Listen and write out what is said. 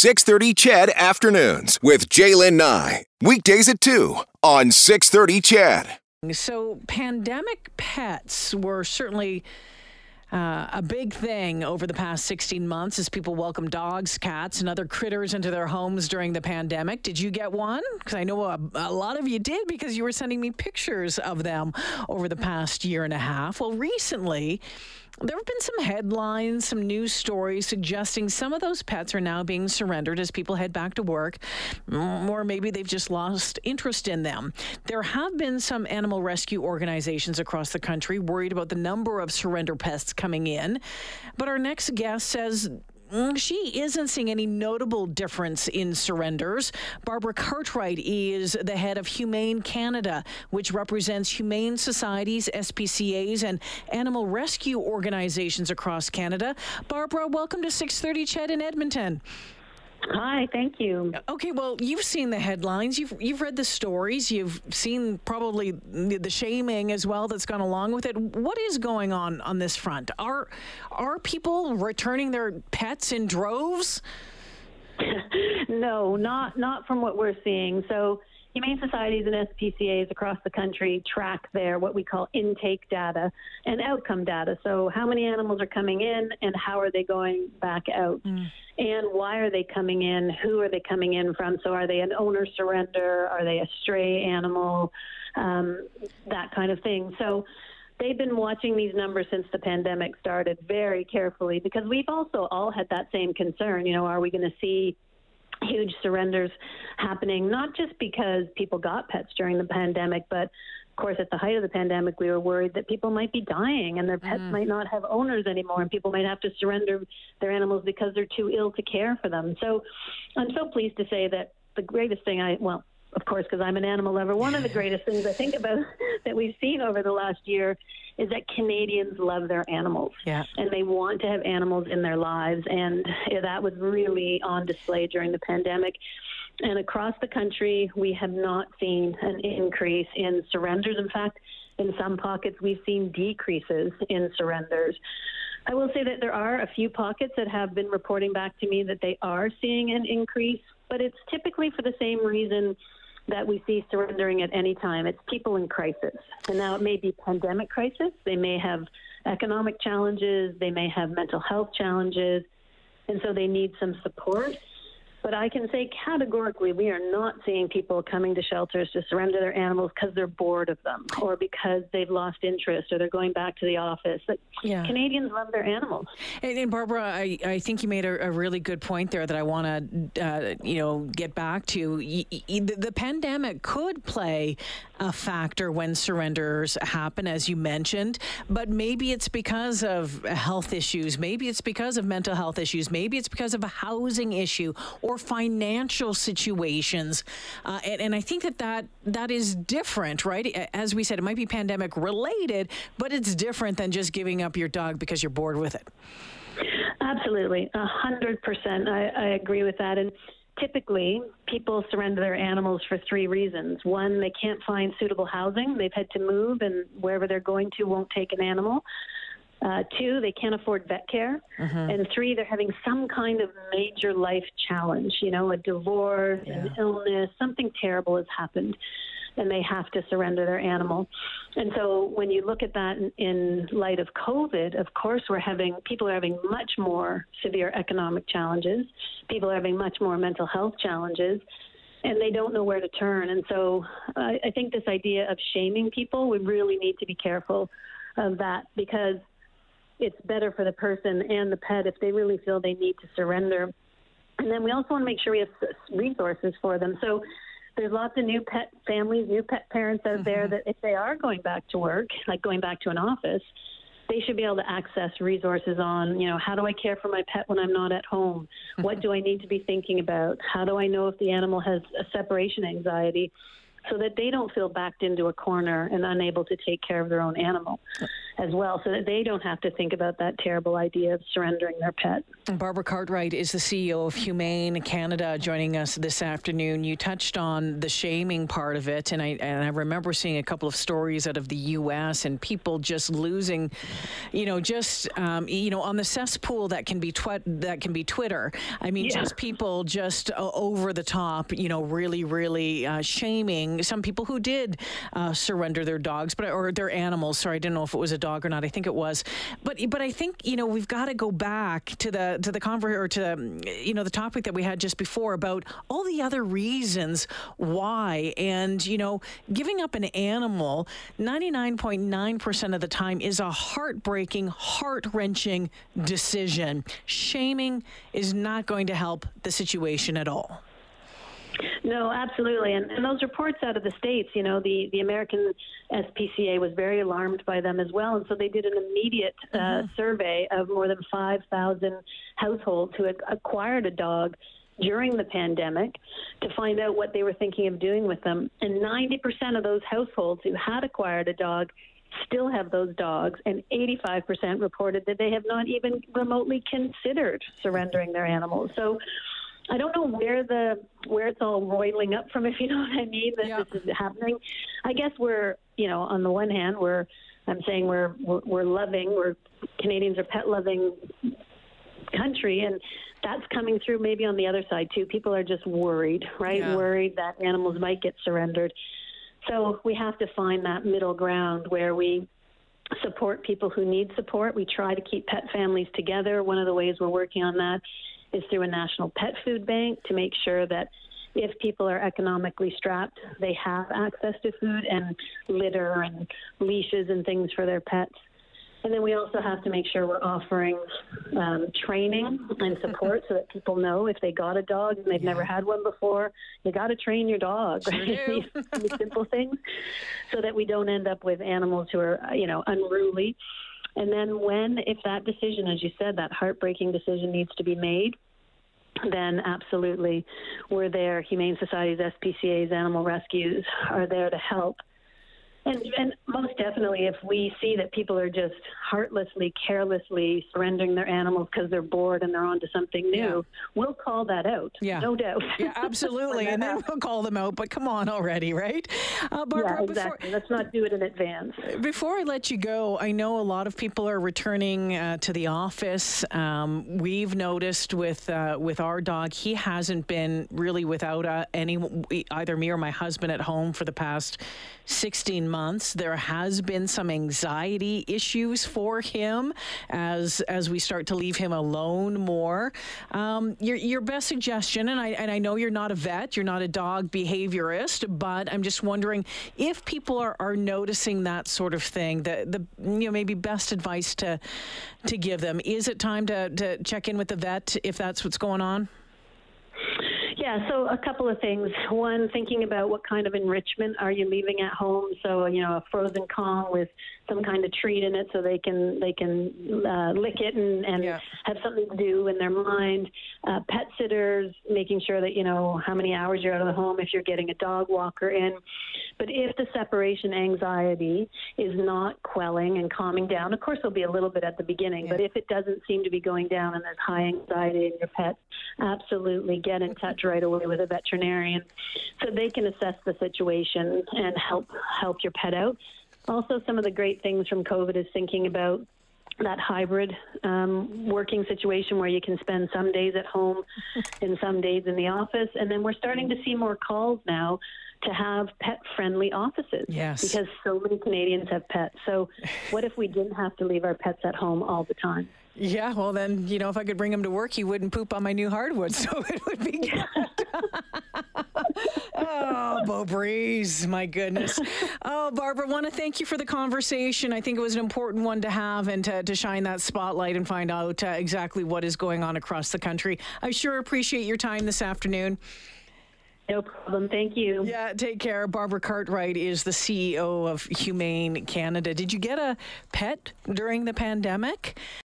630 CHED Afternoons with Jaylen Nye. Weekdays at 2 on 630 CHED. So, pandemic pets were certainly uh, a big thing over the past 16 months as people welcome dogs, cats, and other critters into their homes during the pandemic. Did you get one? Because I know a, a, lot of you did because you were sending me pictures of them over the past year and a half. Well, recently, there have been some headlines, some news stories suggesting some of those pets are now being surrendered as people head back to work, or maybe they've just lost interest in them. There have been some animal rescue organizations across the country worried about the number of surrender pets coming in. But our next guest says Mm, she isn't seeing any notable difference in surrenders. Barbara Cartwright is the head of Humane Canada, which represents humane societies, SPCAs, and animal rescue organizations across Canada. Barbara, welcome to 630 CHED in Edmonton. Hi, thank you. Okay, well, you've seen the headlines, you've you've read the stories, you've seen probably the shaming as well that's gone along with it. What is going on on this front? Are are people returning their pets in droves? no, not not from what we're seeing. So Humane societies and SPCAs across the country track their what we call intake data and outcome data. So, how many animals are coming in and how are they going back out? Mm. And why are they coming in? Who are they coming in from? So, are they an owner surrender? Are they a stray animal? Um, that kind of thing. So, they've been watching these numbers since the pandemic started very carefully because we've also all had that same concern. You know, are we going to see huge surrenders happening, not just because people got pets during the pandemic, but of course, at the height of the pandemic, we were worried that people might be dying and their pets mm. might not have owners anymore, and people might have to surrender their animals because they're too ill to care for them. So I'm so pleased to say that the greatest thing I, well, of course, because I'm an animal lover, one of the greatest things I think about that we've seen over the last year is that Canadians love their animals. Yeah. And they want to have animals in their lives. And that was really on display during the pandemic. And across the country, we have not seen an increase in surrenders. In fact, in some pockets, we've seen decreases in surrenders. I will say that there are a few pockets that have been reporting back to me that they are seeing an increase, but it's typically for the same reason that we see surrendering at any time. It's people in crisis. And now it may be pandemic crisis. They may have economic challenges. They may have mental health challenges. And so they need some support. But I can say categorically, we are not seeing people coming to shelters to surrender their animals because they're bored of them or because they've lost interest or they're going back to the office. But yeah. Canadians love their animals. And, and Barbara, I, I think you made a, a, really good point there that I want to, uh, you know, get back to. the, the pandemic could play a factor when surrenders happen, as you mentioned, but maybe it's because of health issues. Maybe it's because of mental health issues. Maybe it's because of a housing issue or financial situations. Uh, and, and I think that, that that is different, right? As we said, it might be pandemic related, but it's different than just giving up your dog because you're bored with it. Absolutely, a hundred percent. I agree with that. And typically, people surrender their animals for three reasons. One, they can't find suitable housing; they've had to move, and wherever they're going to won't take an animal. Uh, two, they can't afford vet care. Mm-hmm. And three, they're having some kind of major life challenge, you know, a divorce, yeah. an illness, something terrible has happened, and they have to surrender their animal. And so when you look at that in, light of COVID, of course, we're having people are having much more severe economic challenges, people are having much more mental health challenges. And they don't know where to turn. And so uh, I think this idea of shaming people, we really need to be careful of that because it's better for the person and the pet if they really feel they need to surrender. And then we also want to make sure we have resources for them. So there's lots of new pet families, new pet parents out mm-hmm. there that if they are going back to work, like going back to an office, they should be able to access resources on, you know, how do I care for my pet when I'm not at home? Mm-hmm. What do I need to be thinking about? How do I know if the animal has a separation anxiety? So that they don't feel backed into a corner and unable to take care of their own animal. As well so that they don't have to think about that terrible idea of surrendering their pet. Barbara Cartwright is the CEO of Humane Canada joining us this afternoon. You touched on the shaming part of it, and I, and I remember seeing a couple of stories out of the U.S. and people just losing, you know, just, um, you know, on the cesspool that can be twi- that can be Twitter. I mean, yeah. just people just uh, over the top, you know, really, really uh, shaming some people who did uh, surrender their dogs, but or their animals. Sorry, I didn't know if it was a dog or not. I think it was, but but I think you know we've got to go back to the to the conver- or to you know the topic that we had just before about all the other reasons why, and you know, giving up an animal, ninety nine point nine percent of the time is a heartbreaking, heart wrenching decision. Shaming is not going to help the situation at all. No, absolutely. And, and those reports out of the States, you know, the, the American SPCA was very alarmed by them as well. And so they did an immediate uh, mm-hmm. survey of more than 5,000 households who had acquired a dog during the pandemic to find out what they were thinking of doing with them. And 90% of those households who had acquired a dog still have those dogs, and 85% reported that they have not even remotely considered surrendering their animals. So I don't know where the where it's all roiling up from, if you know what I mean. That yeah. this is happening. I guess we're, you know, on the one hand, we're I'm saying we're we're, we're loving. We're Canadians are pet loving country, and that's coming through maybe on the other side too. People are just worried, right? Yeah. Worried that animals might get surrendered. So we have to find that middle ground where we support people who need support. We try to keep pet families together. One of the ways we're working on that is through a national pet food bank to make sure that if people are economically strapped, they have access to food and litter and leashes and things for their pets. And then we also have to make sure we're offering um, training and support so that people know if they got a dog and they've yeah. never had one before, you got to train your dog. Sure right? These simple things, so that we don't end up with animals who are, you know, unruly. And then when, if that decision, as you said, that heartbreaking decision needs to be made, then absolutely we're there. Humane Societies, SPCA's, animal rescues are there to help. And, and most definitely, if we see that people are just heartlessly, carelessly surrendering their animals because they're bored and they're on to something new, yeah. we'll call that out. Yeah. No doubt. Yeah, absolutely. and then we'll call them out. But come on already, right? Uh, Barbara, yeah, exactly. Before, Let's not do it in advance. Before I let you go, I know a lot of people are returning uh, to the office. Um, we've noticed with uh, with our dog, he hasn't been really without uh, any either me or my husband at home for the past 16 months. There has been some anxiety issues for him as as we start to leave him alone more. Um, your your best suggestion, and I and I know you're not a vet, you're not a dog behaviorist, but I'm just wondering if people are, are noticing that sort of thing. The the you know maybe best advice to to give them is it time to to check in with the vet if that's what's going on. Yeah, so a couple of things. One, thinking about what kind of enrichment are you leaving at home? So, you know, a frozen Kong with some kind of treat in it so they can they can uh, lick it and, and yeah. have something to do in their mind. Uh, pet sitters, making sure that you know how many hours you're out of the home if you're getting a dog walker in. But if the separation anxiety is not quelling and calming down, of course there'll be a little bit at the beginning. Yeah. But if it doesn't seem to be going down and there's high anxiety in your pet, absolutely get in touch right away with a veterinarian so they can assess the situation and help help your pet out. Also, some of the great things from COVID is thinking about that hybrid um, working situation where you can spend some days at home and some days in the office. And then we're starting to see more calls now to have pet friendly offices. Yes. Because so many Canadians have pets. So, what if we didn't have to leave our pets at home all the time? Yeah, well, then, you know, if I could bring him to work, he wouldn't poop on my new hardwood. So it would be good. oh, Beau Breeze, my goodness. Oh, Barbara, want to thank you for the conversation. I think it was an important one to have and to, to shine that spotlight and find out uh, exactly what is going on across the country. I sure appreciate your time this afternoon. No problem. Thank you. Yeah, take care. Barbara Cartwright is the CEO of Humane Canada. Did you get a pet during the pandemic?